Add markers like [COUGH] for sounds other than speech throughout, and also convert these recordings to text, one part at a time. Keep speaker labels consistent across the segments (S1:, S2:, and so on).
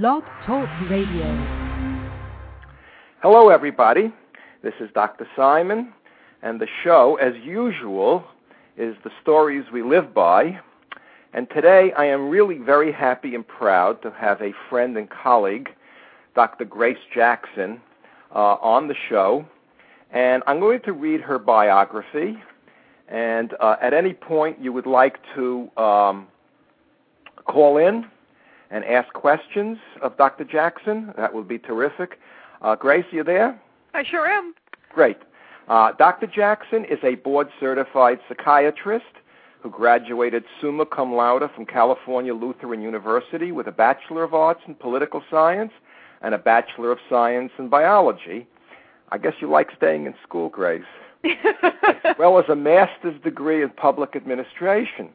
S1: Blog Talk Radio.
S2: Hello, everybody. This is Dr. Simon, and the show, as usual, is the stories we live by. And today I am really very happy and proud to have a friend and colleague, Dr. Grace Jackson, uh, on the show. And I'm going to read her biography. And uh, at any point you would like to um, call in and ask questions of Dr. Jackson, that would be terrific. Uh, Grace, you there?
S3: I sure am.
S2: Great. Uh, Dr. Jackson is a board certified psychiatrist who graduated summa cum laude from California Lutheran University with a Bachelor of Arts in Political Science and a Bachelor of Science in Biology. I guess you like staying in school, Grace. [LAUGHS] as well as a master's degree in public administration.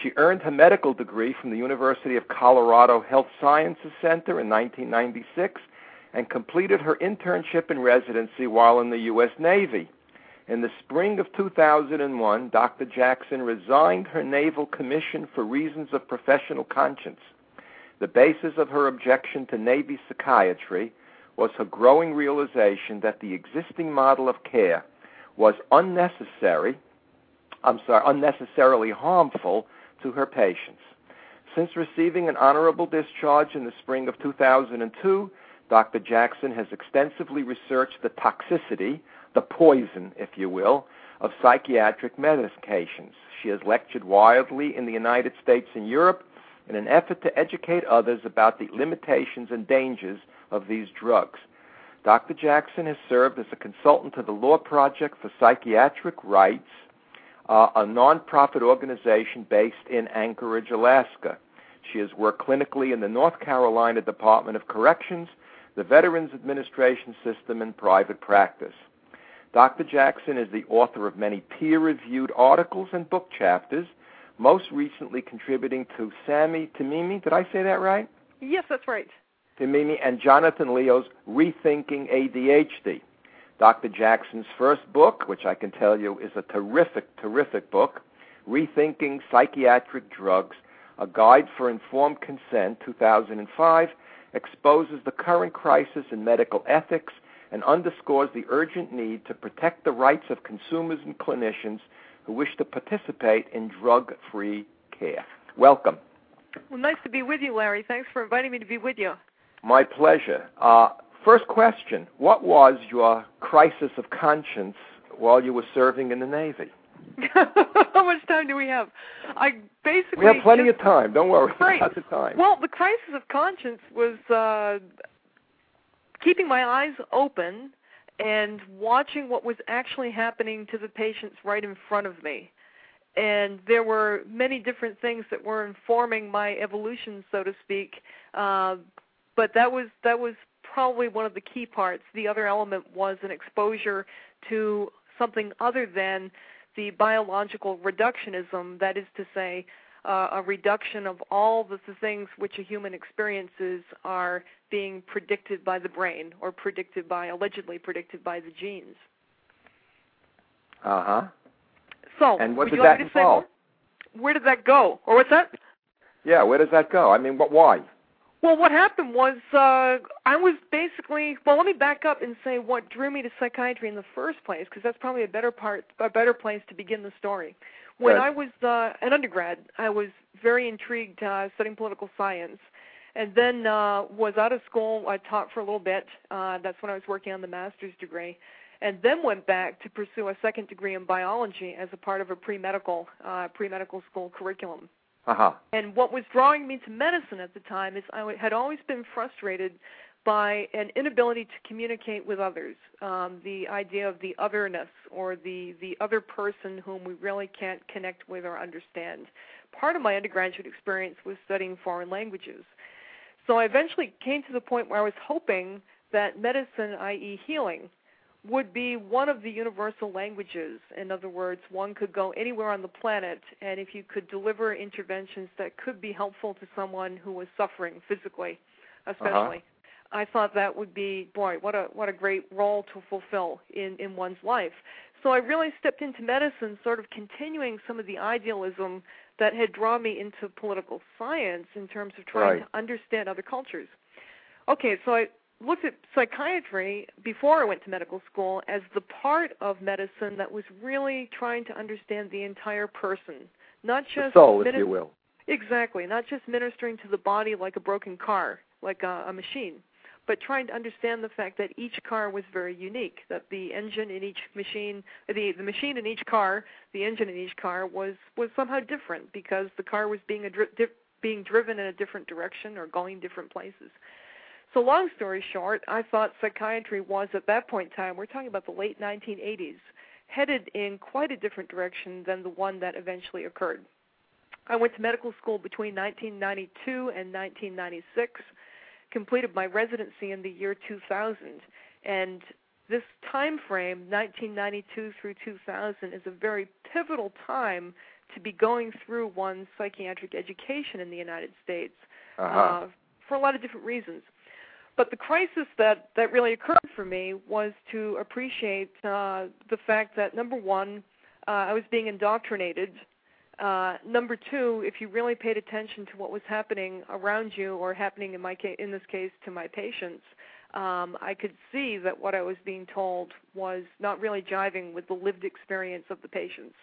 S2: She earned her medical degree from the University of Colorado Health Sciences Center in 1996 and completed her internship and residency while in the U.S. Navy. In the spring of 2001, Dr. Jackson resigned her naval commission for reasons of professional conscience. The basis of her objection to Navy psychiatry was her growing realization that the existing model of care was unnecessary, I'm sorry, unnecessarily harmful to her patients. Since receiving an honorable discharge in the spring of 2002, Dr. Jackson has extensively researched the toxicity the poison, if you will, of psychiatric medications. She has lectured widely in the United States and Europe in an effort to educate others about the limitations and dangers of these drugs. Dr. Jackson has served as a consultant to the Law Project for Psychiatric Rights, uh, a nonprofit organization based in Anchorage, Alaska. She has worked clinically in the North Carolina Department of Corrections, the Veterans Administration System, and private practice. Dr. Jackson is the author of many peer reviewed articles and book chapters, most recently contributing to Sami Timimi. Did I say that right?
S3: Yes, that's right.
S2: Timimi and Jonathan Leo's Rethinking ADHD. Dr. Jackson's first book, which I can tell you is a terrific, terrific book, Rethinking Psychiatric Drugs A Guide for Informed Consent, 2005, exposes the current crisis in medical ethics and underscores the urgent need to protect the rights of consumers and clinicians who wish to participate in drug free care. Welcome.
S3: Well, nice to be with you, Larry. Thanks for inviting me to be with you.
S2: My pleasure. Uh, first question What was your crisis of conscience while you were serving in the Navy? [LAUGHS]
S3: How much time do we have? I basically
S2: we have plenty
S3: just,
S2: of time. Don't worry
S3: Great.
S2: about the time.
S3: Well, the crisis of conscience was uh, keeping my eyes open and watching what was actually happening to the patients right in front of me. And there were many different things that were informing my evolution, so to speak. Uh, but that was that was probably one of the key parts. The other element was an exposure to something other than the biological reductionism, that is to say, uh, a reduction of all the, the things which a human experiences are being predicted by the brain or predicted by, allegedly predicted by the genes.
S2: Uh huh.
S3: So,
S2: and what did that
S3: me to say
S2: involve?
S3: Where did that go? Or what's that?
S2: Yeah, where does that go? I mean, what? Why?
S3: Well, what happened was uh, I was basically well. Let me back up and say what drew me to psychiatry in the first place, because that's probably a better part, a better place to begin the story. When
S2: Good.
S3: I was uh, an undergrad, I was very intrigued uh, studying political science, and then uh, was out of school. I taught for a little bit. Uh, that's when I was working on the master's degree, and then went back to pursue a second degree in biology as a part of a pre-medical uh, pre-medical school curriculum.
S2: Uh huh.
S3: And what was drawing me to medicine at the time is I had always been frustrated by an inability to communicate with others. Um, the idea of the otherness or the, the other person whom we really can't connect with or understand. Part of my undergraduate experience was studying foreign languages. So I eventually came to the point where I was hoping that medicine, i.e., healing, would be one of the universal languages. In other words, one could go anywhere on the planet, and if you could deliver interventions that could be helpful to someone who was suffering physically, uh-huh. especially, I thought that would be boy, what a what a great role to fulfill in in one's life. So I really stepped into medicine, sort of continuing some of the idealism that had drawn me into political science in terms of trying
S2: Right.
S3: to understand other cultures. Okay, so I looked at psychiatry before I went to medical school as the part of medicine that was really trying to understand the entire person, not just
S2: the soul,
S3: mini-
S2: if you will.
S3: Exactly, not just ministering to the body like a broken car, like a, a machine, but trying to understand the fact that each car was very unique, that the engine in each machine, the the machine in each car, the engine in each car was was somehow different because the car was being a dri- di- being driven in a different direction or going different places. So long story short, I thought psychiatry was at that point in time, we're talking about the late 1980s, headed in quite a different direction than the one that eventually occurred. I went to medical school between 1992 and 1996, completed my residency in the year 2000, and this time frame, 1992 through 2000, is a very pivotal time to be going through one's psychiatric education in the United States
S2: Uh-huh.
S3: uh, for a lot of different reasons. But the crisis that, that really occurred for me was to appreciate uh, the fact that, number one, uh, I was being indoctrinated. Uh, number two, if you really paid attention to what was happening around you, or happening in my case, in this case, to my patients, um, I could see that what I was being told was not really jiving with the lived experience of the patients.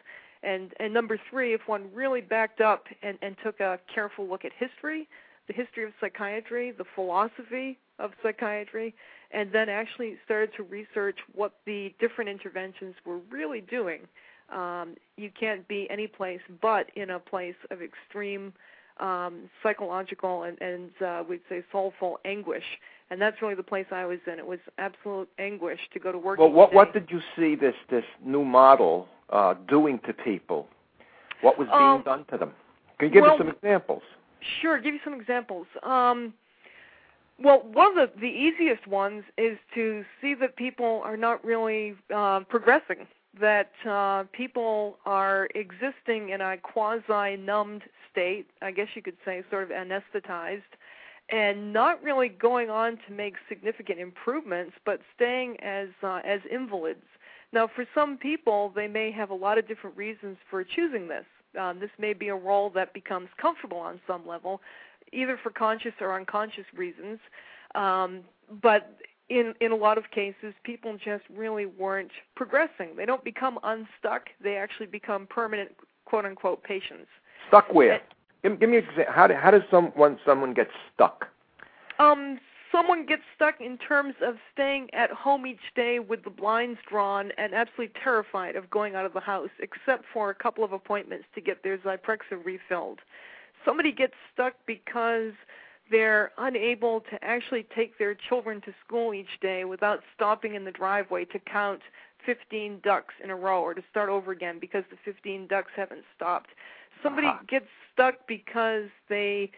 S3: And and number three, if one really backed up and, and took a careful look at history, the history of psychiatry, the philosophy of psychiatry, and then actually started to research what the different interventions were really doing. Um, you can't be any place but in a place of extreme um, psychological and, and uh, we'd say soulful anguish. And that's really the place I was in. It was absolute anguish to go to work.
S2: Well, what what did you see this this new model uh, doing to people? What was being
S3: Um,
S2: done to them? Can you give
S3: well-
S2: us some examples?
S3: Sure, give you some examples. Um, well, one of the, the easiest ones is to see that people are not really uh, progressing, that uh, people are existing in a quasi numbed state, I guess you could say, sort of anesthetized, and not really going on to make significant improvements, but staying as uh, as invalids. Now, for some people, they may have a lot of different reasons for choosing this. Um, this may be a role that becomes comfortable on some level, either for conscious or unconscious reasons. Um, but in in a lot of cases, people just really weren't progressing. They don't become unstuck; they actually become permanent, quote unquote, patients.
S2: Stuck where? Give, give me an example. How, do, how does someone someone get stuck?
S3: Um, someone gets stuck in terms of staying at home each day with the blinds drawn and absolutely terrified of going out of the house, except for a couple of appointments to get their Zyprexa refilled. Somebody gets stuck because they're unable to actually take their children to school each day without stopping in the driveway to count 15 ducks in a row or to start over again because the 15 ducks haven't stopped. Somebody
S2: Uh-huh.
S3: gets stuck because they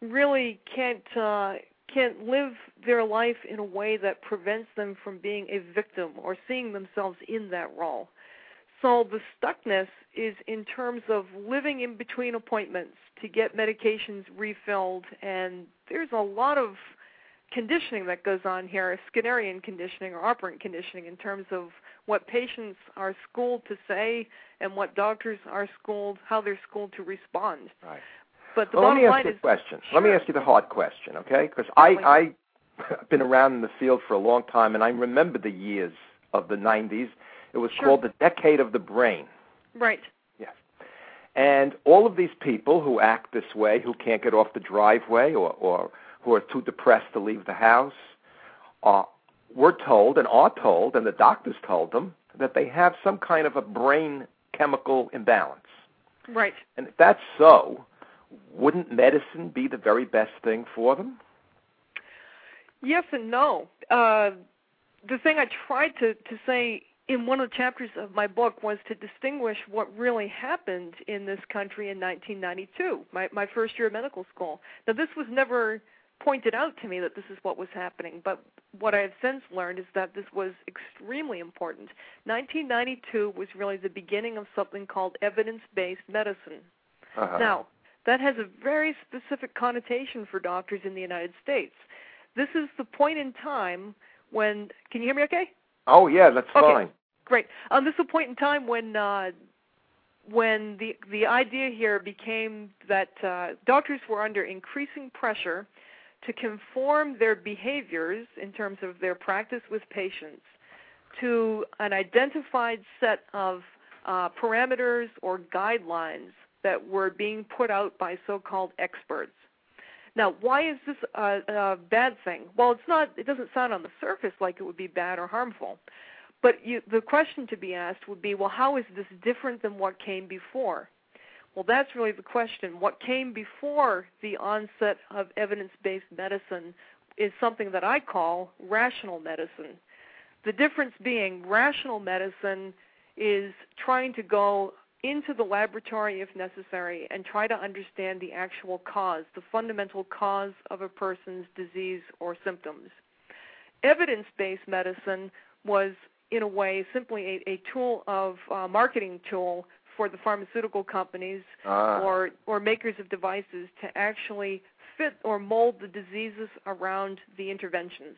S3: really can't uh can't live their life in a way that prevents them from being a victim or seeing themselves in that role. So the stuckness is in terms of living in between appointments to get medications refilled and there's a lot of conditioning that goes on here, Skinnerian conditioning or operant conditioning in terms of what patients are schooled to say and what doctors are schooled how they're schooled to respond.
S2: Right.
S3: But the
S2: Well, let
S3: bottom
S2: me
S3: line
S2: ask you
S3: is
S2: a question. Let me ask you the hard question, okay? Because I I've been around in the field for a long time, and I remember the years of the '90s. It was
S3: Sure.
S2: called the decade of the brain.
S3: right.
S2: Yes. And all of these people who act this way, who can't get off the driveway or, or who are too depressed to leave the house, are, were told and are told, and the doctors told them, that they have some kind of a brain chemical imbalance.
S3: Right.
S2: And if that's so, wouldn't medicine be the very best thing for them?
S3: Yes and no. Uh, the thing I tried to, to say in one of the chapters of my book was to distinguish what really happened in this country in 1992, my, my first year of medical school. Now, this was never pointed out to me that this is what was happening, but what I have since learned is that this was extremely important. 1992 was really the beginning of something called evidence based medicine.
S2: Uh-huh.
S3: Now, that has a very specific connotation for doctors in the United States. This is the point in time when can you hear me okay?
S2: oh yeah, that's
S3: Okay.
S2: fine.
S3: Great. Um, this is a point in time when uh, when the the idea here became that uh, doctors were under increasing pressure to conform their behaviors in terms of their practice with patients to an identified set of uh, parameters or guidelines that were being put out by so-called experts. Now, why is this a, a, bad thing? Well, it's not. It doesn't sound on the surface like it would be bad or harmful, but you, the question to be asked would be, well, how is this different than what came before? Well, that's really the question. What came before the onset of evidence-based medicine is something that I call rational medicine. The difference being rational medicine is trying to go into the laboratory if necessary and try to understand the actual cause, the fundamental cause of a person's disease or symptoms. Evidence based medicine was, in a way, simply a, a tool of uh, marketing tool for the pharmaceutical companies
S2: ah.
S3: or, or makers of devices to actually fit or mold the diseases around the interventions.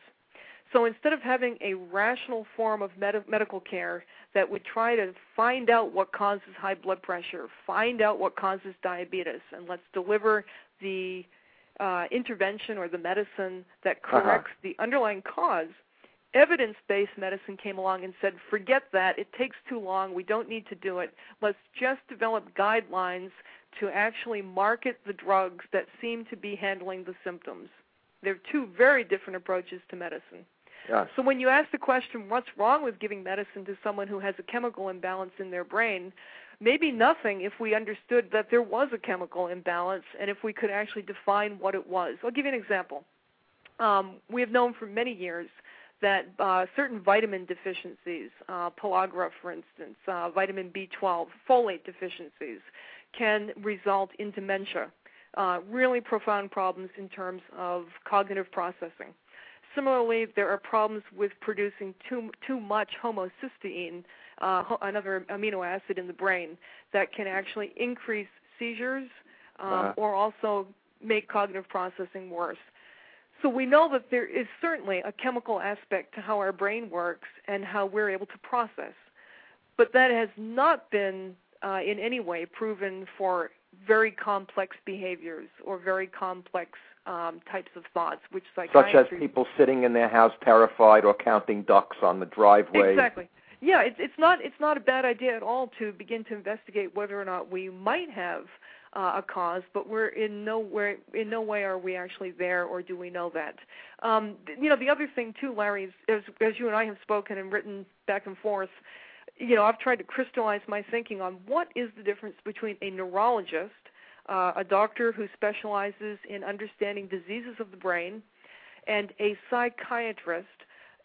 S3: So instead of having a rational form of med- medical care that would try to find out what causes high blood pressure, find out what causes diabetes, and let's deliver the uh, intervention or the medicine that
S2: Uh-huh.
S3: corrects the underlying cause, evidence based medicine came along and said, forget that, it takes too long, we don't need to do it. Let's just develop guidelines to actually market the drugs that seem to be handling the symptoms. They're two very different approaches to medicine. So when you ask the question, what's wrong with giving medicine to someone who has a chemical imbalance in their brain? Maybe nothing if we understood that there was a chemical imbalance and if we could actually define what it was. I'll give you an example. Um, we have known for many years that uh, certain vitamin deficiencies, uh, pellagra, for instance, uh, vitamin B12, folate deficiencies, can result in dementia. Uh, really profound problems in terms of cognitive processing. Similarly, there are problems with producing too too much homocysteine, uh, another amino acid in the brain, that can actually increase seizures um,
S2: Uh-huh.
S3: or also make cognitive processing worse. So we know that there is certainly a chemical aspect to how our brain works and how we're able to process, but that has not been uh, in any way proven for very complex behaviors or very complex um, types of thoughts, which
S2: Such as people sitting in their house terrified or counting ducks on the driveway.
S3: Exactly. Yeah, it's it's not it's not a bad idea at all to begin to investigate whether or not we might have uh, a cause, but we're in no way in no way are we actually there, or do we know that? Um, you know, the other thing too, Larry, is as, as you and I have spoken and written back and forth. You know, I've tried to crystallize my thinking on what is the difference between a neurologist, uh, a doctor who specializes in understanding diseases of the brain, and a psychiatrist,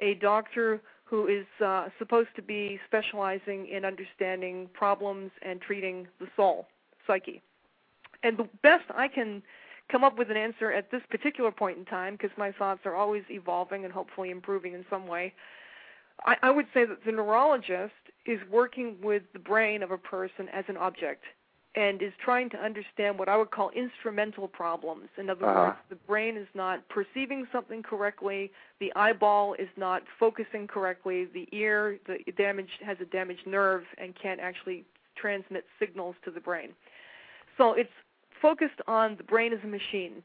S3: a doctor who is uh, supposed to be specializing in understanding problems and treating the soul, psyche. And the best I can come up with an answer at this particular point in time, because my thoughts are always evolving and hopefully improving in some way, I, I would say that the neurologist is working with the brain of a person as an object and is trying to understand what I would call instrumental problems. In other
S2: Uh-huh.
S3: words, the brain is not perceiving something correctly, the eyeball is not focusing correctly, the ear the damage has a damaged nerve and can't actually transmit signals to the brain. So it's focused on the brain as a machine.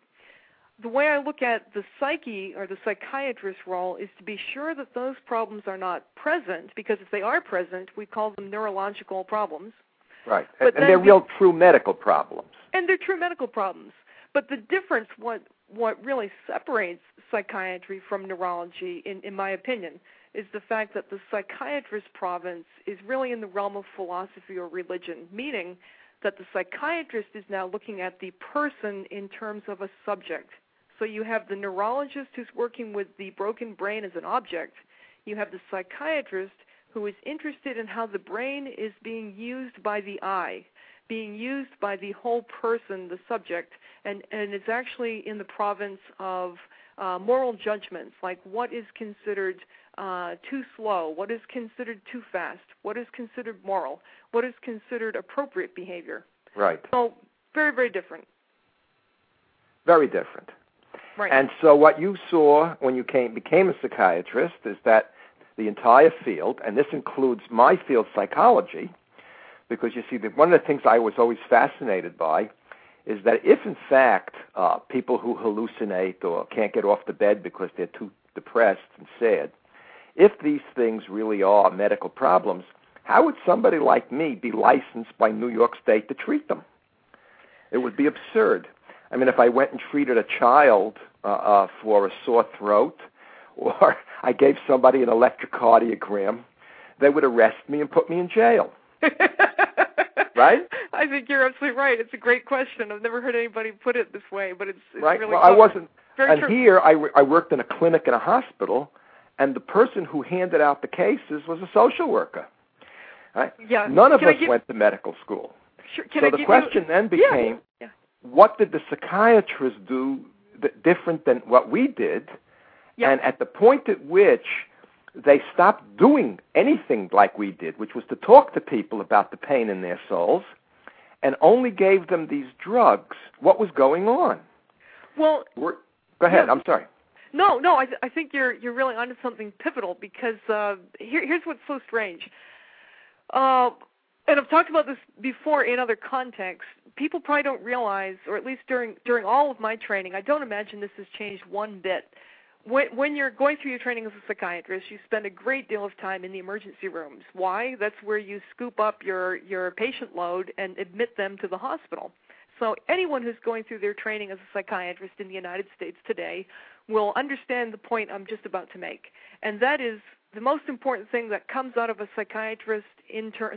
S3: The way I look at the psyche or the psychiatrist's role is to be sure that those problems are not present, because if they are present, we call them neurological problems.
S2: Right.
S3: But
S2: and, they're
S3: the-
S2: real true medical problems.
S3: and they're true medical problems. But the difference, what what really separates psychiatry from neurology, in in my opinion, is the fact that the psychiatrist province is really in the realm of philosophy or religion, meaning that the psychiatrist is now looking at the person in terms of a subject. So you have the neurologist who's working with the broken brain as an object. You have the psychiatrist who is interested in how the brain is being used by the eye, being used by the whole person, the subject, and, and it's actually in the province of uh, moral judgments, like what is considered uh, too slow, what is considered too fast, what is considered moral, what is considered appropriate behavior.
S2: Right.
S3: So very, very different.
S2: Very different.
S3: Right.
S2: And so what you saw when you came became a psychiatrist is that the entire field, and this includes my field, psychology, because you see, one of the things I was always fascinated by is that if in fact uh, people who hallucinate or can't get off the bed because they're too depressed and sad, if these things really are medical problems, how would somebody like me be licensed by New York State to treat them? It would be absurd. I mean, if I went and treated a child uh, uh, for a sore throat, or I gave somebody an electrocardiogram, they would arrest me and put me in jail. [LAUGHS] right?
S3: I think you're absolutely right. It's a great question. I've never heard anybody put it this way, but it's, it's
S2: right.
S3: really
S2: well, I wasn't.
S3: Very
S2: and
S3: true.
S2: here, I, I worked in a clinic in a hospital, and the person who handed out the cases was a social worker. Right?
S3: Yeah.
S2: None of
S3: Can
S2: us
S3: give-
S2: went to medical school.
S3: Sure. Can
S2: so
S3: I
S2: the question
S3: you,
S2: then
S3: Yeah,
S2: became,
S3: yeah.
S2: what did the psychiatrists do different than what we did?
S3: Yeah.
S2: And at the point at which they stopped doing anything like we did, which was to talk to people about the pain in their souls, and only gave them these drugs, what was going on?
S3: Well,
S2: We're, go ahead.
S3: Yeah.
S2: I'm sorry.
S3: No, no, I, th- I think you're you're really onto something pivotal because uh, here, here's what's so strange. Uh, and I've talked about this before in other contexts. People probably don't realize, or at least during during all of my training, I don't imagine this has changed one bit. When, when you're going through your training as a psychiatrist, you spend a great deal of time in the emergency rooms. Why? That's where you scoop up your your patient load and admit them to the hospital. So anyone who's going through their training as a psychiatrist in the United States today will understand the point I'm just about to make, and that is the most important thing that comes out of a psychiatrist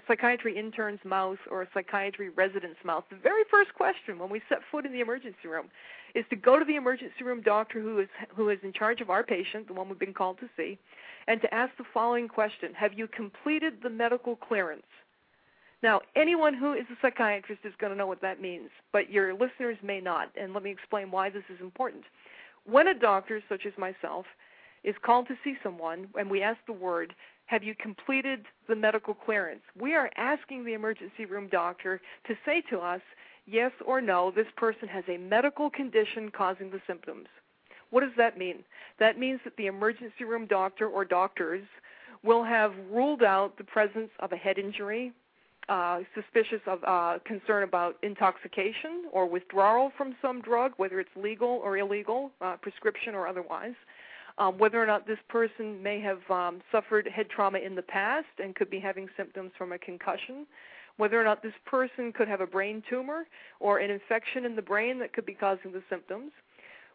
S3: psychiatry intern's mouth or a psychiatry resident's mouth. The very first question when we set foot in the emergency room is to go to the emergency room doctor who is who is in charge of our patient, the one we've been called to see, and to ask the following question: Have you completed the medical clearance? Now, anyone who is a psychiatrist is going to know what that means, but your listeners may not, and let me explain why this is important. When a doctor, such as myself, is called to see someone and we ask the word, Have you completed the medical clearance? We are asking the emergency room doctor to say to us, Yes or no, this person has a medical condition causing the symptoms. What does that mean? That means that the emergency room doctor or doctors will have ruled out the presence of a head injury, uh, suspicious of uh, concern about intoxication or withdrawal from some drug, whether it's legal or illegal, uh, prescription or otherwise. Um, whether or not this person may have um, suffered head trauma in the past and could be having symptoms from a concussion, whether or not this person could have a brain tumor or an infection in the brain that could be causing the symptoms,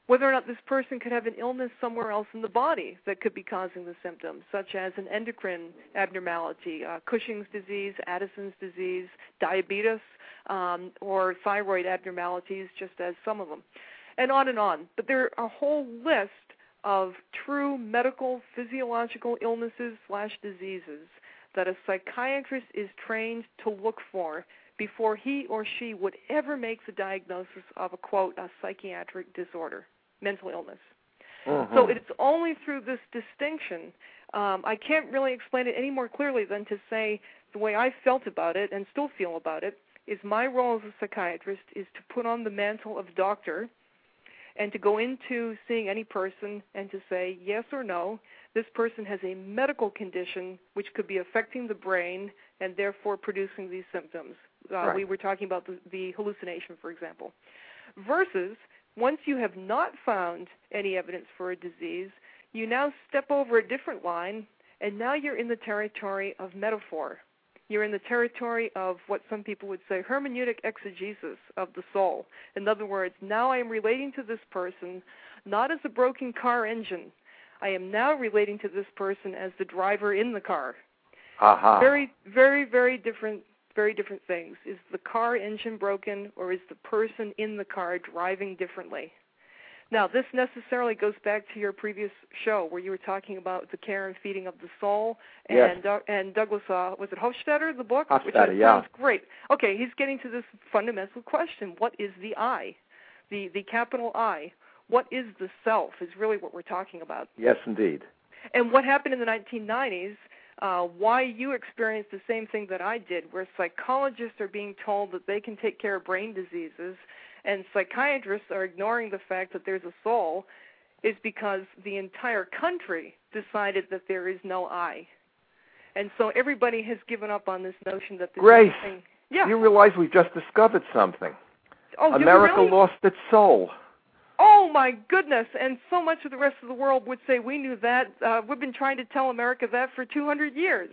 S3: whether or not this person could have an illness somewhere else in the body that could be causing the symptoms, such as an endocrine abnormality, uh, Cushing's disease, Addison's disease, diabetes, um, or thyroid abnormalities, just as some of them, and on and on. But there are a whole list of true medical, physiological illnesses slash diseases that a psychiatrist is trained to look for before he or she would ever make the diagnosis of a quote a psychiatric disorder, mental illness.
S2: Mhm.
S3: So it's only through this distinction. Um, I can't really explain it any more clearly than to say the way I felt about it and still feel about it is my role as a psychiatrist is to put on the mantle of doctor and to go into seeing any person and to say yes or no, this person has a medical condition which could be affecting the brain and therefore producing these symptoms. Uh,
S2: Right.
S3: We were talking about the, the hallucination, for example. Versus, once you have not found any evidence for a disease, you now step over a different line, and now you're in the territory of metaphor. You're in the territory of what some people would say hermeneutic exegesis of the soul. In other words, now I am relating to this person not as a broken car engine. I am now relating to this person as the driver in the car.
S2: Aha.
S3: Very, very, very different, very different things. Is the car engine broken, or is the person in the car driving differently? Now, this necessarily goes back to your previous show where you were talking about the care and feeding of the soul,
S2: Yes.
S3: and Doug- and Douglas uh, was it Hofstadter the book, which
S2: Hofstadter,
S3: is-
S2: yeah.
S3: sounds great. Okay, he's getting to this fundamental question: What is the I, the the capital I? What is the self? Is really what we're talking about.
S2: Yes, indeed.
S3: And what happened in the 1990s, uh, why you experienced the same thing that I did, where psychologists are being told that they can take care of brain diseases, and psychiatrists are ignoring the fact that there's a soul, is because the entire country decided that there is no I. And so everybody has given up on this notion that there's
S2: Grace,
S3: anything. Yeah.
S2: You realize we've just discovered something.
S3: Oh,
S2: America
S3: really?
S2: lost its soul.
S3: Oh my goodness! And so much of the rest of the world would say we knew that. Uh, we've been trying to tell America that for 200 years.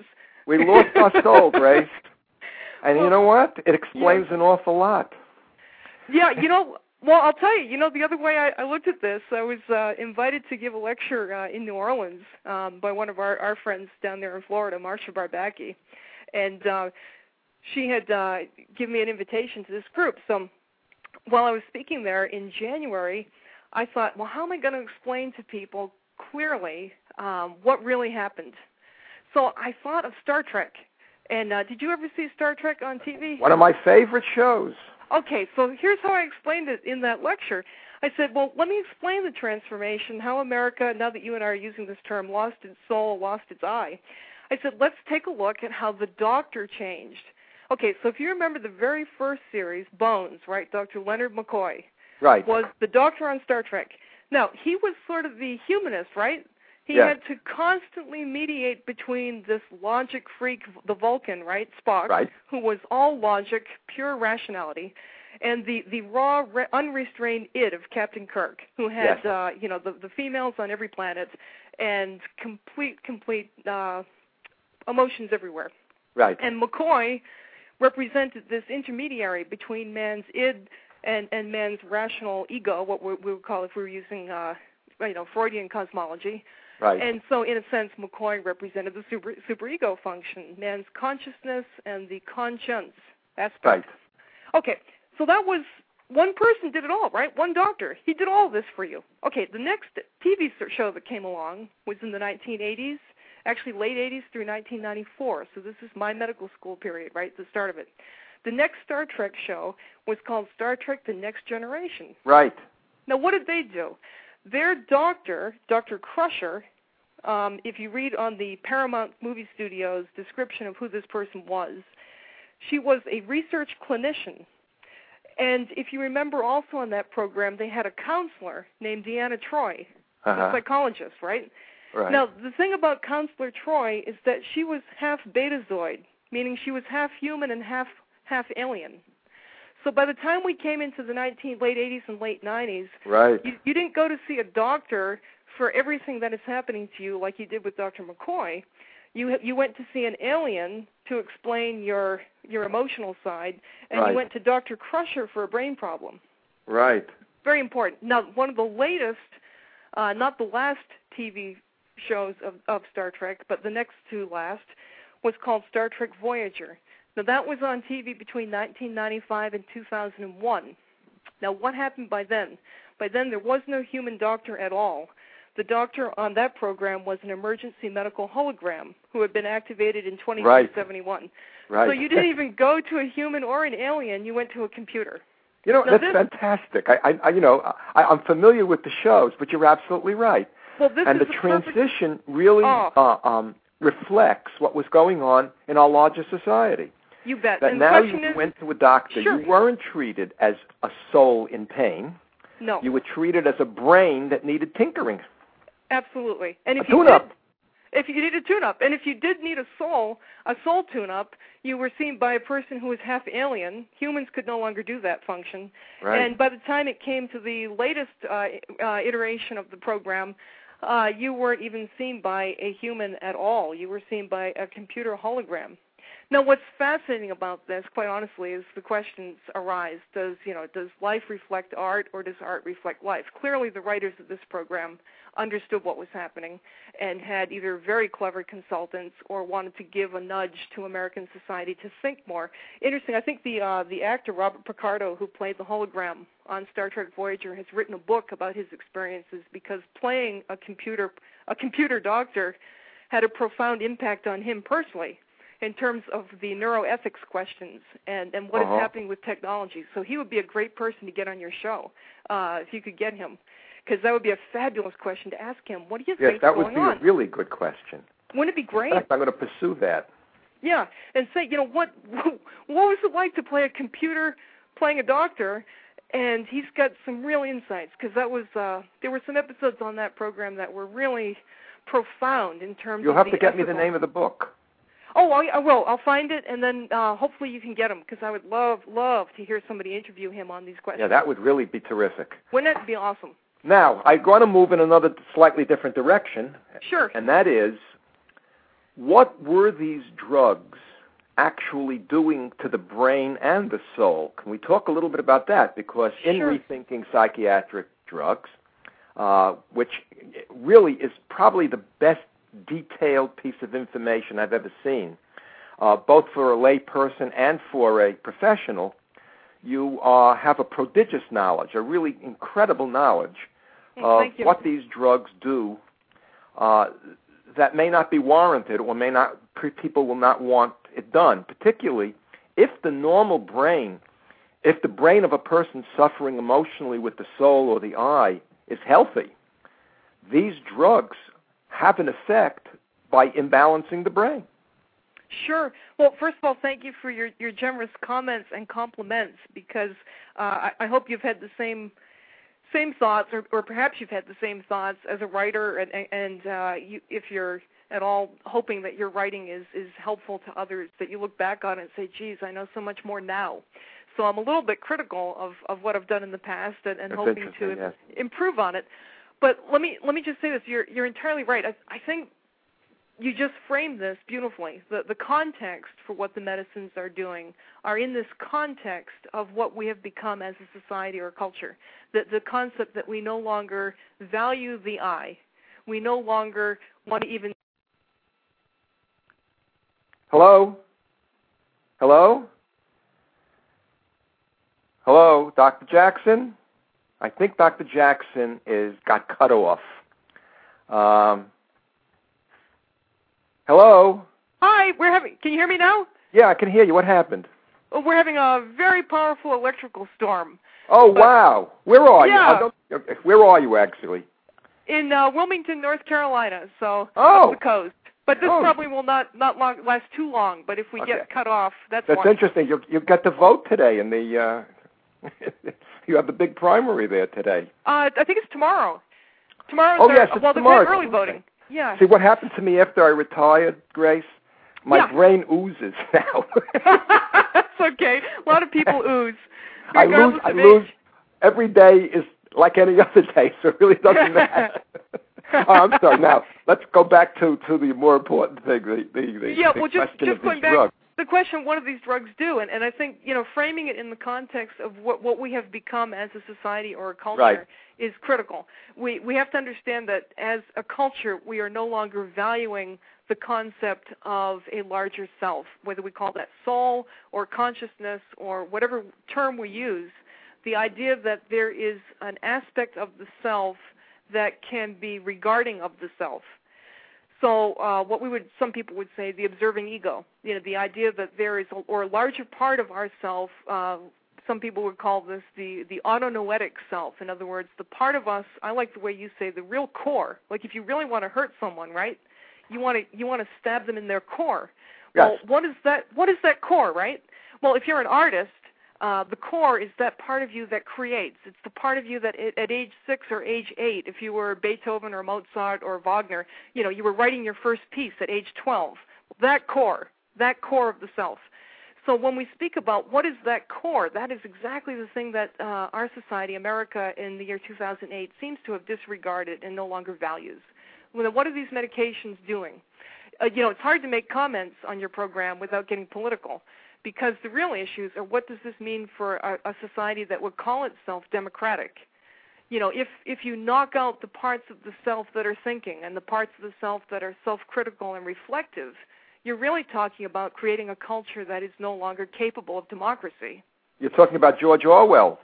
S2: We lost our soul, [LAUGHS] Grace. And you know what? It explains an awful lot.
S3: Yeah, you know. Well, I'll tell you. You know, the other way I, I looked at this, I was uh, invited to give a lecture uh, in New Orleans um, by one of our, our friends down there in Florida, Marsha Barbacki, and uh, she had uh, given me an invitation to this group. So while I was speaking there in January, I thought, well, how am I going to explain to people clearly um, what really happened? So I thought of Star Trek. And uh, did you ever see Star Trek on TV?
S2: One of my favorite shows.
S3: Okay, so here's how I explained it in that lecture. I said, well, let me explain the transformation, how America, now that you and I are using this term, lost its soul, lost its eye. I said, let's take a look at how the doctor changed. Okay, so if you remember the very first series, Bones, right, Dr. Leonard McCoy
S2: Right.
S3: was the doctor on Star Trek. Now, he was sort of the humanist, right? He had to constantly mediate between this logic freak, the Vulcan, right, Spock,
S2: Right.
S3: who was all logic, pure rationality, and the the raw, re- unrestrained id of Captain Kirk, who had
S2: Yes.
S3: uh, you know the the females on every planet and complete complete uh, emotions everywhere.
S2: Right.
S3: And McCoy represented this intermediary between man's id and, and man's rational ego, what we, we would call if we were using uh, you know Freudian cosmology.
S2: Right.
S3: And so, in a sense, McCoy represented the super superego function, man's consciousness and the conscience aspect.
S2: right.
S3: Okay, so that was one person did it all, right? One doctor. He did all this for you. Okay, the next TV show that came along was in the 1980s, actually late 80s through 1994. So this is my medical school period, right? The start of it. The next Star Trek show was called Star Trek: The Next Generation.
S2: Right.
S3: Now, what did they do? Their doctor, Dr. Crusher, um, if you read on the Paramount Movie Studios description of who this person was, she was a research clinician. And if you remember also on that program, they had a counselor named Deanna Troi, a
S2: Uh-huh.
S3: psychologist, right?
S2: Right.
S3: Now, the thing about Counselor Troi is that she was half betazoid, meaning she was half human and half half alien. So by the time we came into the 19 late 80s and late 90s,
S2: right.
S3: you, you didn't go to see a doctor for everything that is happening to you like you did with Dr. McCoy. You you went to see an alien to explain your your emotional side, and
S2: Right.
S3: you went to Dr. Crusher for a brain problem.
S2: Right.
S3: Very important. Now, one of the latest, uh, not the last TV shows of, of Star Trek, but the next to last, was called Star Trek Voyager. Now, that was on TV between 1995 and 2001. Now, what happened by then? By then, there was no human doctor at all. The doctor on that program was an emergency medical hologram who had been activated in 2271.
S2: Right.
S3: So you didn't even go to a human or an alien, you went to a computer.
S2: You know,
S3: Now
S2: that's
S3: this-
S2: fantastic. I, I, you know, I, I'm familiar with the shows, but you're absolutely right.
S3: Well, this
S2: and
S3: is
S2: the
S3: perfect-
S2: transition really
S3: Oh.
S2: uh, um, reflects what was going on in our larger society.
S3: You bet.
S2: That
S3: and
S2: now you
S3: is,
S2: went to a doctor,
S3: Sure.
S2: you weren't treated as a soul in pain.
S3: no,
S2: You were treated as a brain that needed tinkering.
S3: absolutely. And if
S2: a
S3: you did, if you need a tune-up, and if you did need a soul, a soul tune-up, you were seen by a person who was half alien. Humans could no longer do that function.
S2: Right.
S3: And by the time it came to the latest uh, uh, iteration of the program, uh, you weren't even seen by a human at all. You were seen by a computer hologram. Now, what's fascinating about this, quite honestly, is the questions arise: Does you know, does life reflect art, or does art reflect life? Clearly, the writers of this program understood what was happening and had either very clever consultants or wanted to give a nudge to American society to think more. Interesting. I think the uh, the actor Robert Picardo, who played the hologram on Star Trek Voyager, has written a book about his experiences because playing a computer a computer doctor had a profound impact on him personally in terms of the neuroethics questions and, and what is
S2: Uh-huh.
S3: happening with technology. So he would be a great person to get on your show uh, if you could get him, because that would be a fabulous question to ask him. What do you
S2: Yes,
S3: think's
S2: that would be
S3: on?
S2: a really good question.
S3: Wouldn't it be great?
S2: Fact, I'm going to pursue that.
S3: Yeah, and say, you know, what [LAUGHS] what was it like to play a computer playing a doctor? And he's got some real insights because that was uh, there were some episodes on that program that were really profound in terms of
S2: You'll
S3: have
S2: to get me the name of the book.
S3: Oh, I, I will. I'll find it, and then uh, hopefully you can get him because I would love, love to hear somebody interview him on these questions.
S2: Yeah, that would really be terrific.
S3: Wouldn't it be awesome?
S2: Now, I'm going to move in another slightly different direction.
S3: Sure.
S2: And that is, what were these drugs actually doing to the brain and the soul? Can we talk a little bit about that? Because in
S3: Sure.
S2: rethinking psychiatric drugs, uh, which really is probably the best detailed piece of information I've ever seen, uh, both for a layperson and for a professional, you uh, have a prodigious knowledge, a really incredible knowledge of what these drugs do uh, that may not be warranted or may not people will not want it done. Particularly if the normal brain, if the brain of a person suffering emotionally with the soul or the eye is healthy, these drugs have an effect by imbalancing the brain.
S3: Sure. Well, first of all, thank you for your, your generous comments and compliments because uh, I, I hope you've had the same same thoughts, or, or perhaps you've had the same thoughts as a writer, and, and uh, you, if you're at all hoping that your writing is is helpful to others, that you look back on it and say, "Geez, I know so much more now." So I'm a little bit critical of of what I've done in the past, and, and
S2: That's
S3: hoping to
S2: yes.
S3: improve on it. But let me let me just say this: you're you're entirely right. I, I think you just framed this beautifully. The the context for what the medicines are doing are in this context of what we have become as a society or culture. The the concept that we no longer value the eye. We no longer want to even
S2: Hello? Hello? Hello, Dr. Jackson? I think Dr. Jackson is got cut off. Um, hello?
S3: Hi, we're having can you hear me now?
S2: Yeah, I can hear you. What happened?
S3: Oh, We're having a very powerful electrical storm
S2: Oh,
S3: But-
S2: wow. Where are you?
S3: Yeah.
S2: I Where are you, actually?
S3: in uh, Wilmington, North Carolina, so
S2: Oh.
S3: up the coast. But this
S2: Oh.
S3: probably will not not long, last too long. But if we
S2: Okay.
S3: get cut off, that's
S2: That's
S3: why.
S2: interesting. You you got to vote today in the. Uh, [LAUGHS] you have the big primary there today.
S3: Uh, I think it's tomorrow. Tomorrow's
S2: Oh, yes, it's
S3: well,
S2: tomorrow.
S3: the early voting. Yeah.
S2: See what happened to me after I retired, Grace? My
S3: Yeah.
S2: brain oozes [LAUGHS] now. [LAUGHS]
S3: That's okay. A lot of people ooze. [LAUGHS]
S2: I lose. I lose. Every day is like any other day, so it really doesn't matter. oh, I'm sorry. Now let's go back to to the more important thing. The the, the,
S3: Yeah,
S2: the
S3: well, just just going back,
S2: drugs.
S3: The question: What do these drugs do? And and I think you know, framing it in the context of what what we have become as a society or a culture
S2: Right.
S3: is critical. We we have to understand that as a culture, we are no longer valuing the concept of a larger self, whether we call that soul or consciousness or whatever term we use. The idea that there is an aspect of the self that can be regarding of the self. So, uh, what we would, some people would say, the observing ego. You know, the idea that there is, a, or a larger part of ourself. Uh, some people would call this the the autonoetic self. In other words, the part of us. I like the way you say the real core. Like if you really want to hurt someone, right? You want to you want to stab them in their core.
S2: Yes.
S3: Well, what is that? What is that core, right? Well, if you're an artist, uh, the core is that part of you that creates. It's the part of you that at, age six or age eight, if you were Beethoven or Mozart or Wagner, you know, you were writing your first piece at age 12. That core, that core of the self. So when we speak about what is that core, that is exactly the thing that uh, our society, America, in the year 2008, seems to have disregarded and no longer values. What are these medications doing? Uh, you know, it's hard to make comments on your program without getting political because the real issues are what does this mean for a, a society that would call itself democratic? You know, if if you knock out the parts of the self that are thinking and the parts of the self that are self-critical and reflective, you're really talking about creating a culture that is no longer capable of democracy.
S2: You're talking about George Orwell.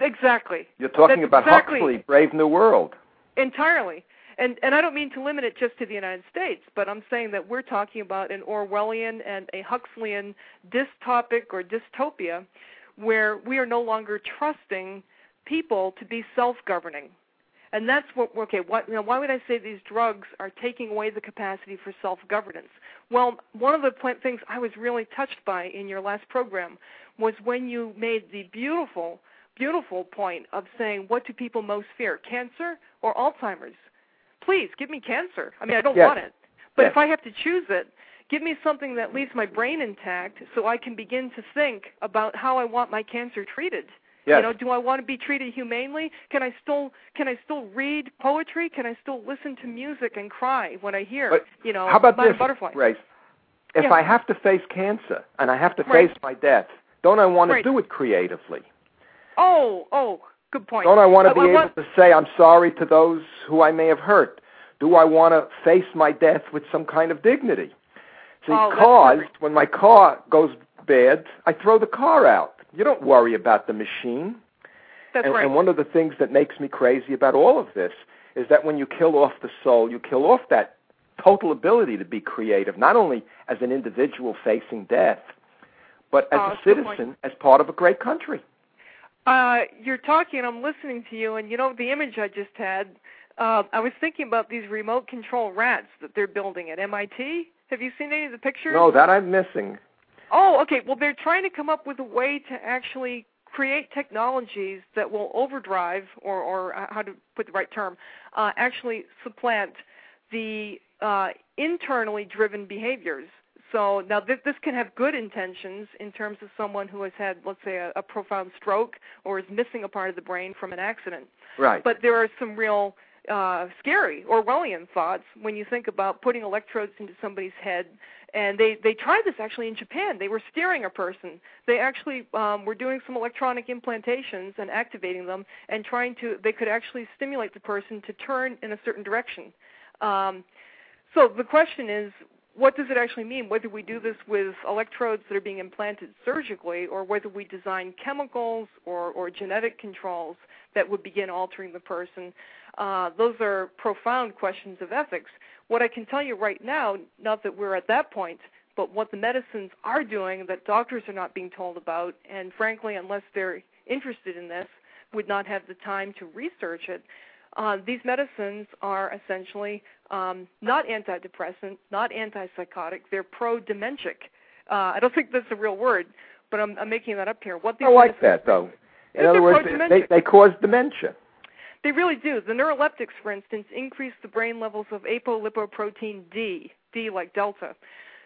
S3: Exactly.
S2: You're talking
S3: That's
S2: about
S3: exactly-
S2: Huxley, Brave New World.
S3: Entirely. And and I don't mean to limit it just to the United States, but I'm saying that we're talking about an Orwellian and a Huxleyan dystopic or dystopia where we are no longer trusting people to be self-governing. And that's what okay, what you know, why would I say these drugs are taking away the capacity for self-governance? Well, one of the things I was really touched by in your last program was when you made the beautiful beautiful point of saying what do people most fear, cancer or Alzheimer's? Please give me cancer. I mean, I don't
S2: Yes.
S3: want it, but
S2: Yes.
S3: if I have to choose it, give me something that leaves my brain intact so I can begin to think about how I want my cancer treated.
S2: Yes.
S3: You know, do I want to be treated humanely? Can I still can I still read poetry? Can I still listen to music and cry when I hear,
S2: But
S3: you know,
S2: How about this,
S3: Butterfly?
S2: Grace? If
S3: Yeah.
S2: I have to face cancer and I have to
S3: Right.
S2: face my death, don't I want to
S3: Right.
S2: do it creatively?
S3: Oh, oh, good point.
S2: Don't I want to be able to say I'm sorry to those who I may have hurt? Do I want to face my death with some kind of dignity? See,
S3: Oh,
S2: cars, when my car goes bad, I throw the car out. You don't worry about the machine.
S3: That's
S2: and,
S3: right.
S2: and one of the things that makes me crazy about all of this is that when you kill off the soul, you kill off that total ability to be creative, not only as an individual facing death, but as
S3: Oh,
S2: a
S3: that's a good
S2: citizen, as part of a great country.
S3: Uh, you're talking, I'm listening to you, and you know the image I just had. Uh, I was thinking about these remote control rats that they're building at MIT. Have you seen any of the pictures?
S2: No, that I'm missing.
S3: Oh, okay. Well, they're trying to come up with a way to actually create technologies that will overdrive, or, or uh, how to put the right term, uh, actually supplant the uh, internally driven behaviors. So now this, this can have good intentions in terms of someone who has had, let's say, a, a profound stroke or is missing a part of the brain from an accident.
S2: Right.
S3: But there are some real uh, scary Orwellian thoughts when you think about putting electrodes into somebody's head. And they they tried this actually in Japan. They were steering a person. They actually um, were doing some electronic implantations and activating them, and trying to they could actually stimulate the person to turn in a certain direction. Um, so the question is, what does it actually mean? Whether we do this with electrodes that are being implanted surgically, or whether we design chemicals or, or genetic controls that would begin altering the person, uh, those are profound questions of ethics. What I can tell you right now, not that we're at that point, but what the medicines are doing that doctors are not being told about, and frankly, unless they're interested in this, would not have the time to research it. Uh, these medicines are essentially um, not antidepressant, not antipsychotic. They're pro-dementic. Uh, I don't think that's a real word, but I'm, I'm making that up here. What these
S2: I like that, though. In other words, they, they cause dementia.
S3: They really do. The neuroleptics, for instance, increase the brain levels of apolipoprotein D, D like delta.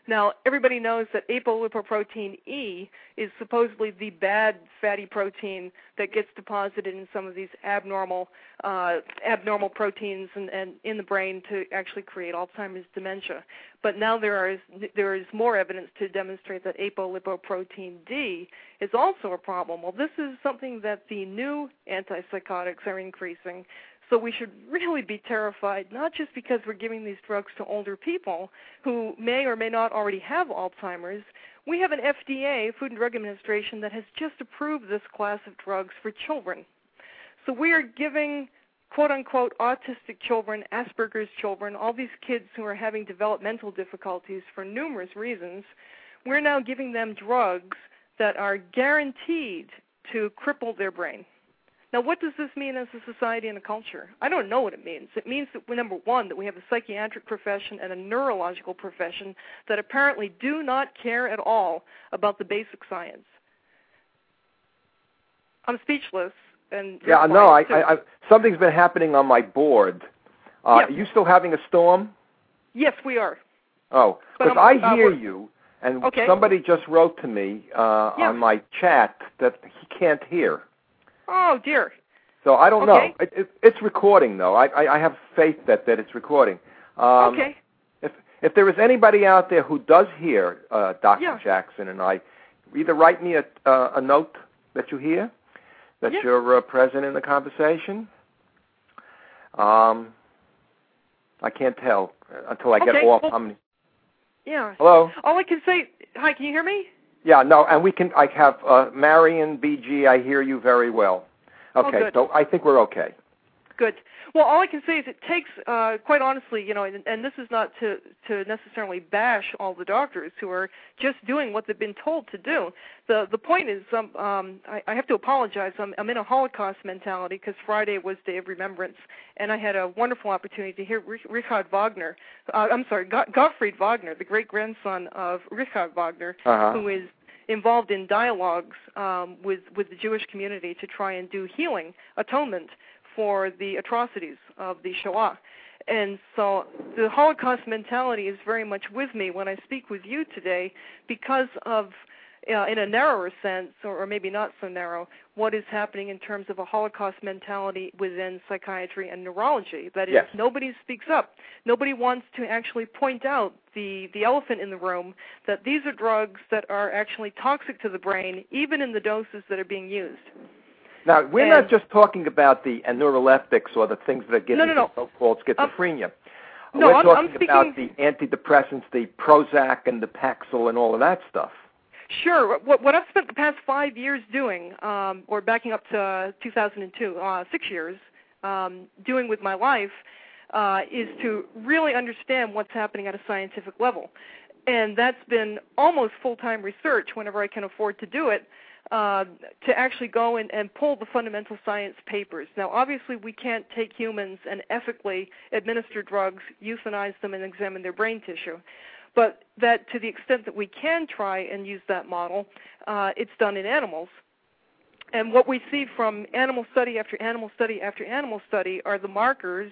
S3: Now, everybody knows that apolipoprotein E is supposedly the bad fatty protein that gets deposited in some of these abnormal uh, abnormal proteins and, and in the brain to actually create Alzheimer's dementia. But now there is there is more evidence to demonstrate that apolipoprotein D is also a problem. Well, this is something that the new antipsychotics are increasing. So we should really be terrified, not just because we're giving these drugs to older people who may or may not already have Alzheimer's. We have an FDA, Food and Drug Administration, that has just approved this class of drugs for children. So we are giving quote unquote autistic children, Asperger's children, all these kids who are having developmental difficulties for numerous reasons, we're now giving them drugs that are guaranteed to cripple their brain. Now, what does this mean as a society and a culture? I don't know what it means. It means that, number one, that we have a psychiatric profession and a neurological profession that apparently do not care at all about the basic science. I'm speechless. And
S2: Yeah, no, I. I, I, something's been happening on my board. Uh,
S3: Yeah.
S2: Are you still having a storm?
S3: yes, we are.
S2: Oh, because
S3: I'm- uh,
S2: hear you, and
S3: Okay.
S2: somebody just wrote to me uh,
S3: Yeah.
S2: on my chat that he can't hear.
S3: Oh dear.
S2: So I don't
S3: Okay.
S2: know. It, it, it's recording though. I, I, I have faith that, that it's recording. Um,
S3: okay.
S2: If if there is anybody out there who does hear uh, Dr.
S3: Yeah.
S2: Jackson and I, either write me a uh, a note that you hear, that
S3: Yeah.
S2: you're uh, present in the conversation. Um, I can't tell until I get off.
S3: well-
S2: how many?
S3: Yeah.
S2: Hello.
S3: All I can say. Hi, can you hear me?
S2: Yeah, no, and we can. I have uh, Marion BG. I hear you very well.
S3: Oh,
S2: Okay,
S3: good.
S2: so I think we're okay.
S3: Good. Well, all I can say is it takes, uh, quite honestly, you know, and, and this is not to to necessarily bash all the doctors who are just doing what they've been told to do. The the point is, um, um, I, I have to apologize. I'm, I'm in a Holocaust mentality because Friday was Day of Remembrance, and I had a wonderful opportunity to hear Richard Wagner. Uh, I'm sorry, Got- Gottfried Wagner, the great grandson of Richard Wagner,
S2: Uh-huh.
S3: who is involved in dialogues um, with with the Jewish community to try and do healing, atonement for the atrocities of the Shoah. And so the Holocaust mentality is very much with me when I speak with you today because of uh, in a narrower sense, or, or maybe not so narrow, what is happening in terms of a Holocaust mentality within psychiatry and neurology. That is,
S2: Yes.
S3: nobody speaks up. Nobody wants to actually point out the, the elephant in the room that these are drugs that are actually toxic to the brain, even in the doses that are being used.
S2: Now, we're
S3: And-
S2: not just talking about the neuroleptics or the things that are giving
S3: No, no, no.
S2: so-called schizophrenia.
S3: no,
S2: we're
S3: I'm-
S2: talking
S3: I'm
S2: about the antidepressants, the Prozac and the Paxil and all of that stuff.
S3: Sure. What, what I've spent the past five years doing, um, or backing up to uh, 2002, uh, six years, um, doing with my life, uh, is to really understand what's happening at a scientific level. And that's been almost full time research whenever I can afford to do it. Uh, to actually go in and pull the fundamental science papers. Now, obviously, we can't take humans and ethically administer drugs, euthanize them, and examine their brain tissue but that to the extent that we can try and use that model, uh, it's done in animals. And what we see from animal study after animal study after animal study are the markers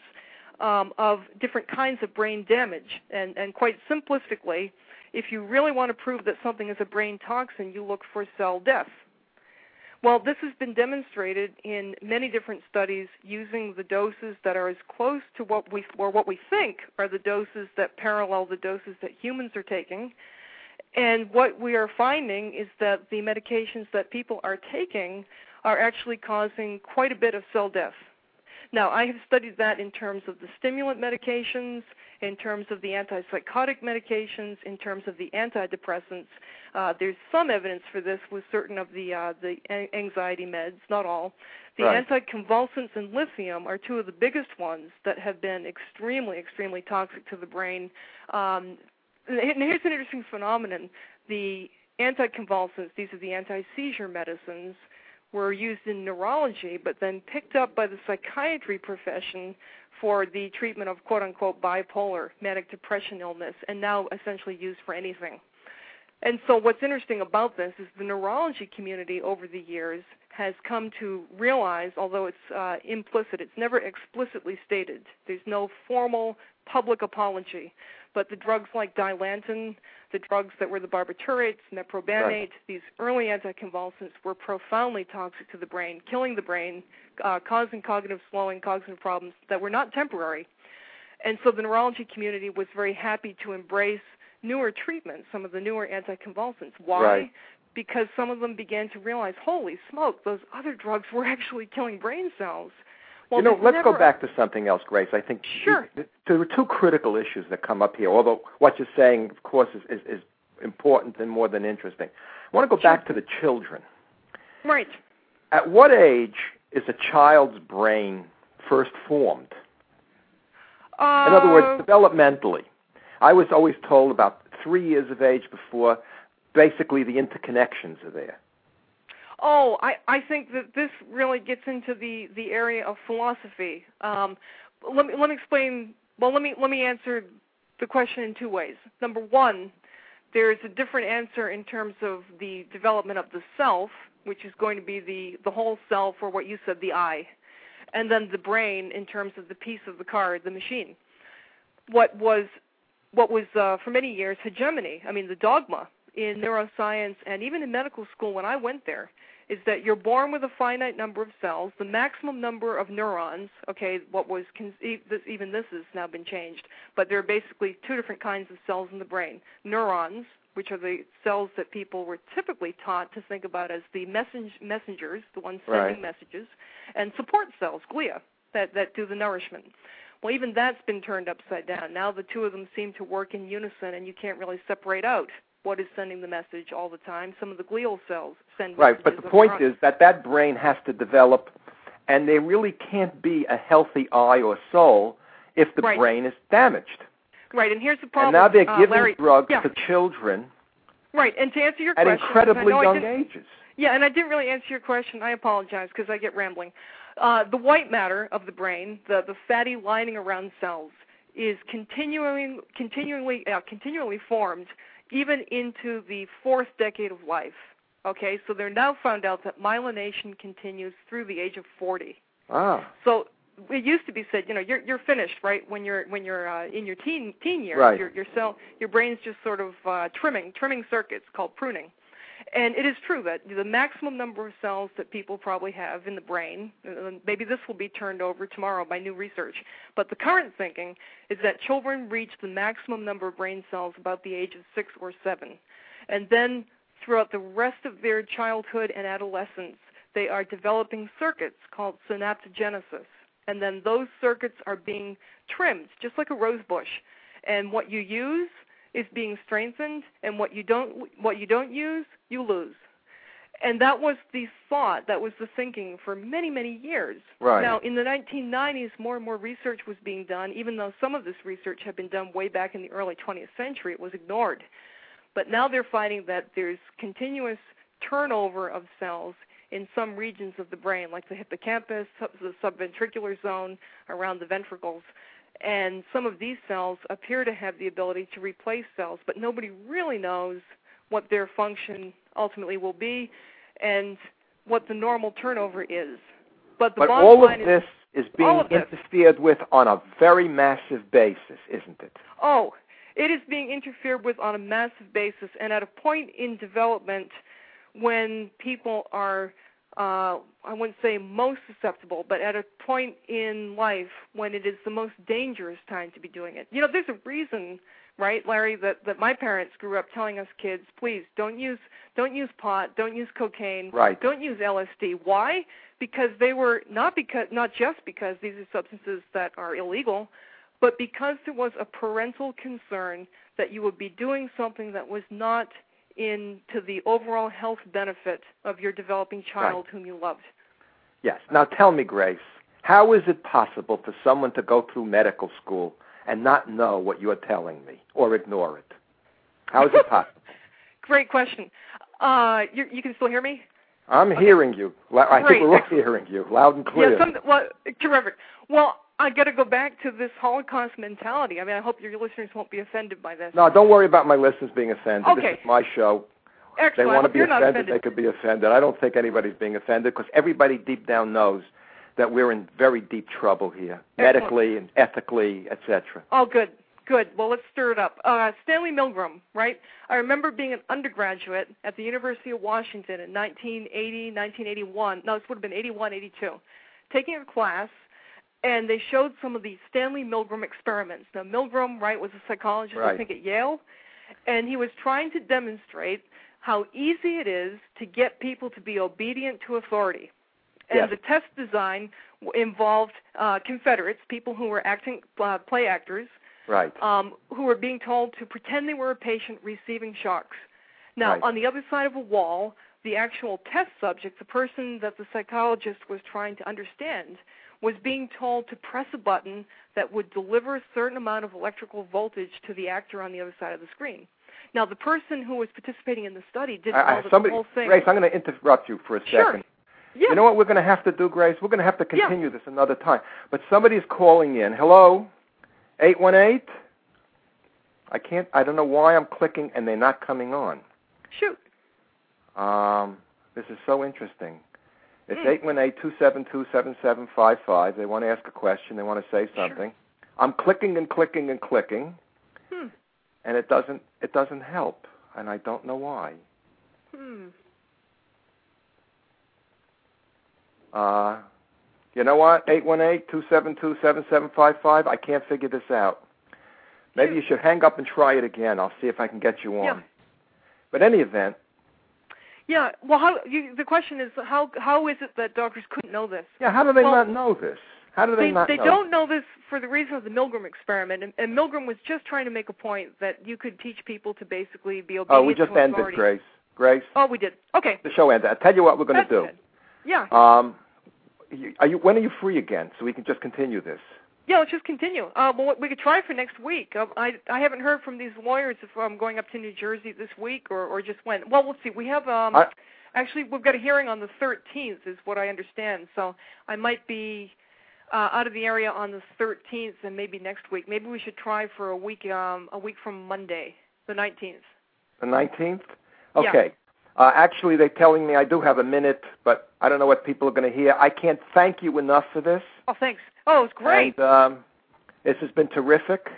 S3: um, of different kinds of brain damage. And, and quite simplistically, if you really want to prove that something is a brain toxin, you look for cell death. Well, this has been demonstrated in many different studies using the doses that are as close to what we or what we think are the doses that parallel the doses that humans are taking. And what we are finding is that the medications that people are taking are actually causing quite a bit of cell death. Now, I have studied that in terms of the stimulant medications, in terms of the antipsychotic medications, in terms of the antidepressants. Uh, there's some evidence for this with certain of the uh, the anxiety meds, not all. The
S2: Right.
S3: anticonvulsants and lithium are two of the biggest ones that have been extremely, extremely toxic to the brain. Um, and here's an interesting phenomenon: the anticonvulsants, these are the anti-seizure medicines, were used in neurology, but then picked up by the psychiatry profession for the treatment of quote unquote bipolar manic depression illness, and now essentially used for anything. And so, what's interesting about this is the neurology community over the years has come to realize, although it's uh, implicit, it's never explicitly stated, there's no formal public apology, but the drugs like Dilantin, the drugs that were the barbiturates, meprobamate,
S2: Right.
S3: these early anticonvulsants were profoundly toxic to the brain, killing the brain, uh, causing cognitive slowing, cognitive problems that were not temporary. And so the neurology community was very happy to embrace newer treatments, some of the newer anticonvulsants. Why?
S2: Right.
S3: Because some of them began to realize, holy smoke, those other drugs were [LAUGHS] actually killing brain cells. Well,
S2: you know, let's go back to something else, Grace. I think
S3: Sure.
S2: th- there are two critical issues that come up here. Although what you're saying, of course, is, is, is important and more than interesting. I want to go
S3: Sure.
S2: back to the children.
S3: Right.
S2: At what age is a child's brain first formed?
S3: Uh,
S2: In other words, developmentally. I was always told about three years of age before basically the interconnections are there.
S3: Oh, I, I think that this really gets into the, the area of philosophy. Um, let me let me explain. Well, let me let me answer the question in two ways. Number one, there's a different answer in terms of the development of the self, which is going to be the the whole self, or what you said, the I, and then the brain in terms of the piece of the car, the machine. What was what was uh, for many years hegemony? I mean, the dogma in neuroscience and even in medical school when I went there is that you're born with a finite number of cells, the maximum number of neurons. Okay, what was con- this, even this has now been changed, but there are basically two different kinds of cells in the brain: neurons, which are the cells that people were typically taught to think about as the messen- messengers, the ones sending
S2: Right.
S3: messages, and support cells, glia, that that do the nourishment. Well, even that's been turned upside down. Now the two of them seem to work in unison, and you can't really separate out what is sending the message all the time. Some of the glial cells send
S2: Right, but the point is that that brain has to develop, and there really can't be a healthy eye or soul if the
S3: Right.
S2: brain is damaged.
S3: right. And here's the problem.
S2: and now they're
S3: uh,
S2: giving
S3: Larry,
S2: drugs
S3: yeah,
S2: to children
S3: right. And to answer your question at
S2: incredibly young ages.
S3: Yeah, and I didn't really answer your question. I apologize because I get rambling. Uh, the white matter of the brain, the the fatty lining around cells, is continuing continually uh, continually formed even into the fourth decade of life. Okay, so they're now found out that myelination continues through the age of 40.
S2: Ah,
S3: So it used to be said, you know, you're you're finished, right? When you're when you're uh, in your teen teen years,
S2: Right.
S3: your your cell your brain's just sort of uh, trimming trimming circuits called pruning. And it is true that the maximum number of cells that people probably have in the brain, uh, maybe this will be turned over tomorrow by new research, but the current thinking is that children reach the maximum number of brain cells about the age of six or seven. And then throughout the rest of their childhood and adolescence, they are developing circuits called synaptogenesis. And then those circuits are being trimmed, just like a rose bush. And what you use is being strengthened, and what you don't what you don't use, you lose. And that was the thought, that was the thinking for many, many years.
S2: Right.
S3: Now, in the 1990s, more and more research was being done. Even though some of this research had been done way back in the early 20th century, it was ignored. But now they're finding that there's continuous turnover of cells in some regions of the brain, like the hippocampus, the subventricular zone, around the ventricles. And some of these cells appear to have the ability to replace cells, but nobody really knows what their function ultimately will be and what the normal turnover is. But the
S2: But all of
S3: line is
S2: this is being
S3: of this.
S2: interfered with on a very massive basis, isn't it?
S3: Oh, it is being interfered with on a massive basis and at a point in development when people are, uh, I wouldn't say most susceptible, but at a point in life when it is the most dangerous time to be doing it. You know, there's a reason, right, Larry, that, that my parents grew up telling us kids, please don't use don't use pot, don't use cocaine,
S2: Right.
S3: don't use LSD. Why? Because they were not because not just because these are substances that are illegal, but because there was a parental concern that you would be doing something that was not in to the overall health benefit of your developing child whom you loved.
S2: Yes. Now tell me, Grace, how is it possible for someone to go through medical school and not know what you're telling me or ignore it? How is it [LAUGHS] possible?
S3: Great question. Uh, you, you can still hear me?
S2: I'm hearing you. I
S3: Great.
S2: think we're all [LAUGHS] hearing you loud and clear.
S3: Yeah. Some, well, terrific. Well, I got to go back to this Holocaust mentality. I mean, I hope your listeners won't be offended by this.
S2: no, don't worry about my listeners being offended.
S3: Okay.
S2: This is my show. They
S3: Excellent. I
S2: want to be offended,
S3: offended.
S2: they could be offended. I don't think anybody's being offended because everybody deep down knows that we're in very deep trouble here,
S3: Excellent.
S2: medically and ethically, etc.
S3: Oh, good, good. Well, let's stir it up. Uh, Stanley Milgram, right? I remember being an undergraduate at the University of Washington in 1980, 1981. No, this would have been 81, 82. Taking a class, and they showed some of the Stanley Milgram experiments. Now, Milgram, right, was a psychologist, I think, at Yale, and he was trying to demonstrate how easy it is to get people to be obedient to authority. And
S2: Yes.
S3: the test design involved uh, Confederates, people who were acting uh, play actors,
S2: Right.
S3: um, who were being told to pretend they were a patient receiving shocks. Now,
S2: Right.
S3: on the other side of a wall, the actual test subject, the person that the psychologist was trying to understand, was being told to press a button that would deliver a certain amount of electrical voltage to the actor on the other side of the screen. Now, the person who was participating in the study didn't
S2: I,
S3: know
S2: I, somebody,
S3: the whole thing.
S2: Grace, I'm going to interrupt you for a second. Sure.
S3: yeah.
S2: You know what we're going to have to do, Grace? We're going to have to
S3: Yeah.
S2: continue this another time. But somebody's calling in. Hello? 818? I can't, I don't know why I'm clicking and they're not coming on.
S3: Shoot.
S2: Um, this is so interesting. It's
S3: eight
S2: one eight two seven two seven seven five five. They want to ask a question. They want to say
S3: Sure.
S2: something. I'm clicking and clicking and clicking,
S3: Hmm.
S2: and it doesn't it doesn't help, and I don't know why.
S3: Hmm.
S2: Uh, you know what? 818-272-7755. I can't figure this out. Maybe you should hang up and try it again. I'll see if I can get you on.
S3: Yeah.
S2: But any event,
S3: Yeah. Well, how you, the question is how how is it that doctors couldn't know this?
S2: yeah, how do they
S3: Well,
S2: not know this? How do they,
S3: they
S2: not
S3: they
S2: know?
S3: don't know this for the reason of the Milgram experiment, and, and Milgram was just trying to make a point that you could teach people to basically be obedient
S2: Oh, we just ended,
S3: authority.
S2: Grace. Grace,
S3: Oh, we did. Okay,
S2: the show ended. I'll tell you what we're going to do.
S3: good. Yeah,
S2: Um, are you? When are you free again, so we can just continue this?
S3: Yeah. Let's just continue. Uh, well, we could try for next week. Uh, I I haven't heard from these lawyers if I'm going up to New Jersey this week or or just when. Well, we'll see. We have um.
S2: I-
S3: Actually, we've got a hearing on the 13th, is what I understand. So I might be uh, out of the area on the 13th, and maybe next week. Maybe we should try for a week, um, a week from Monday, the 19th.
S2: The nineteenth.
S3: Yeah.
S2: Okay. Uh, actually, they're telling me I do have a minute, but I don't know what people are going to hear. I can't thank you enough for this.
S3: Oh, thanks. Oh, it's great.
S2: And um, this has been terrific.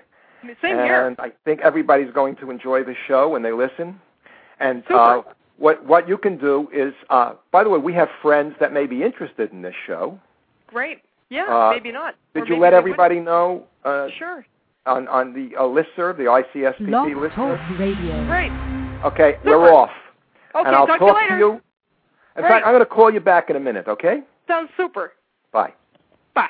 S3: Same here. and.
S2: I think everybody's going to enjoy the show when they listen. And
S3: Super.
S2: uh, what what you can do is, uh, by the way, we have friends that may be interested in this show.
S3: Great. Yeah,
S2: Uh,
S3: maybe not.
S2: Did
S3: Or
S2: you
S3: maybe
S2: let
S3: they
S2: everybody know uh.
S3: Sure.
S2: on on the uh, listserv, the ICSPP
S1: Blog
S2: listserv?
S1: Talk Radio.
S3: Great.
S2: Okay,
S3: Super.
S2: we're off.
S3: Okay,
S2: and I'll
S3: talk,
S2: talk
S3: to you later.
S2: you. In
S3: Great.
S2: fact, I'm going to call you back in a minute. Okay?
S3: Sounds super.
S2: Bye.
S3: Bye.